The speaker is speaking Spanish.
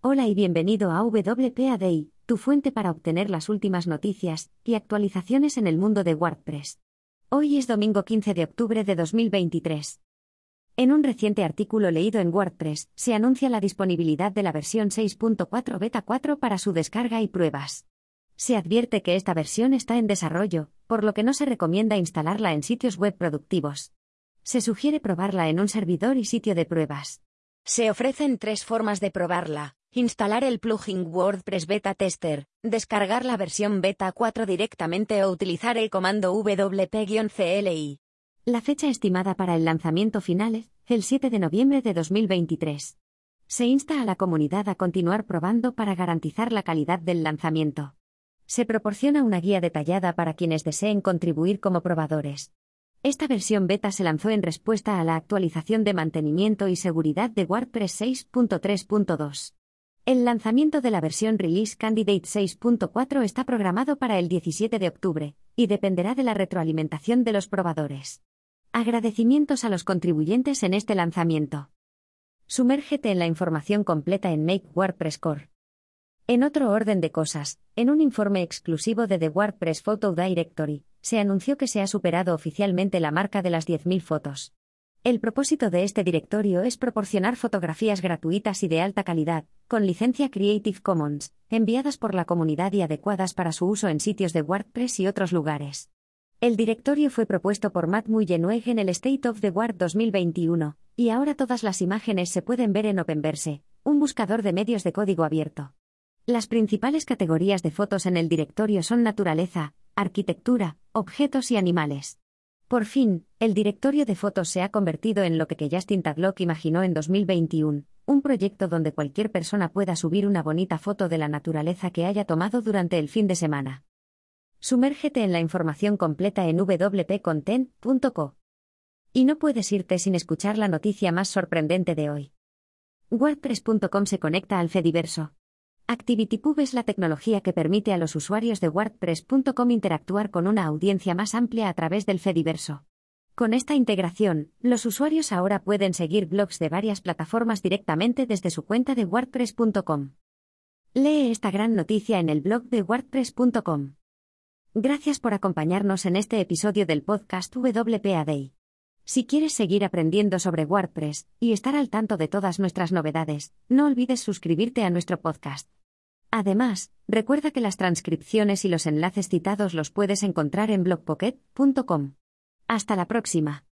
Hola y bienvenido a WPA Day, tu fuente para obtener las últimas noticias y actualizaciones en el mundo de WordPress. Hoy es domingo 15 de octubre de 2023. En un reciente artículo leído en WordPress, se anuncia la disponibilidad de la versión 6.4 Beta 4 para su descarga y pruebas. Se advierte que esta versión está en desarrollo, por lo que no se recomienda instalarla en sitios web productivos. Se sugiere probarla en un servidor y sitio de pruebas. Se ofrecen tres formas de probarla. Instalar el plugin WordPress Beta Tester, descargar la versión Beta 4 directamente o utilizar el comando WP-CLI. La fecha estimada para el lanzamiento final es el 7 de noviembre de 2023. Se insta a la comunidad a continuar probando para garantizar la calidad del lanzamiento. Se proporciona una guía detallada para quienes deseen contribuir como probadores. Esta versión beta se lanzó en respuesta a la actualización de mantenimiento y seguridad de WordPress 6.3.2. El lanzamiento de la versión Release Candidate 6.4 está programado para el 17 de octubre, y dependerá de la retroalimentación de los probadores. Agradecimientos a los contribuyentes en este lanzamiento. Sumérgete en la información completa en Make WordPress Core. En otro orden de cosas, en un informe exclusivo de The WordPress Photo Directory, se anunció que se ha superado oficialmente la marca de las 10.000 fotos. El propósito de este directorio es proporcionar fotografías gratuitas y de alta calidad, con licencia Creative Commons, enviadas por la comunidad y adecuadas para su uso en sitios de WordPress y otros lugares. El directorio fue propuesto por Matt Mullenweg en el State of the Word 2021, y ahora todas las imágenes se pueden ver en Openverse, un buscador de medios de código abierto. Las principales categorías de fotos en el directorio son naturaleza, arquitectura, objetos y animales. Por fin, el directorio de fotos se ha convertido en lo que Justin Tadlock imaginó en 2021, un proyecto donde cualquier persona pueda subir una bonita foto de la naturaleza que haya tomado durante el fin de semana. Sumérgete en la información completa en wpcontent.co. Y no puedes irte sin escuchar la noticia más sorprendente de hoy. WordPress.com se conecta al Fediverso. ActivityPub es la tecnología que permite a los usuarios de WordPress.com interactuar con una audiencia más amplia a través del Fediverso. Con esta integración, los usuarios ahora pueden seguir blogs de varias plataformas directamente desde su cuenta de WordPress.com. Lee esta gran noticia en el blog de WordPress.com. Gracias por acompañarnos en este episodio del podcast WPA Day. Si quieres seguir aprendiendo sobre WordPress y estar al tanto de todas nuestras novedades, no olvides suscribirte a nuestro podcast. Además, recuerda que las transcripciones y los enlaces citados los puedes encontrar en blogpocket.com. Hasta la próxima.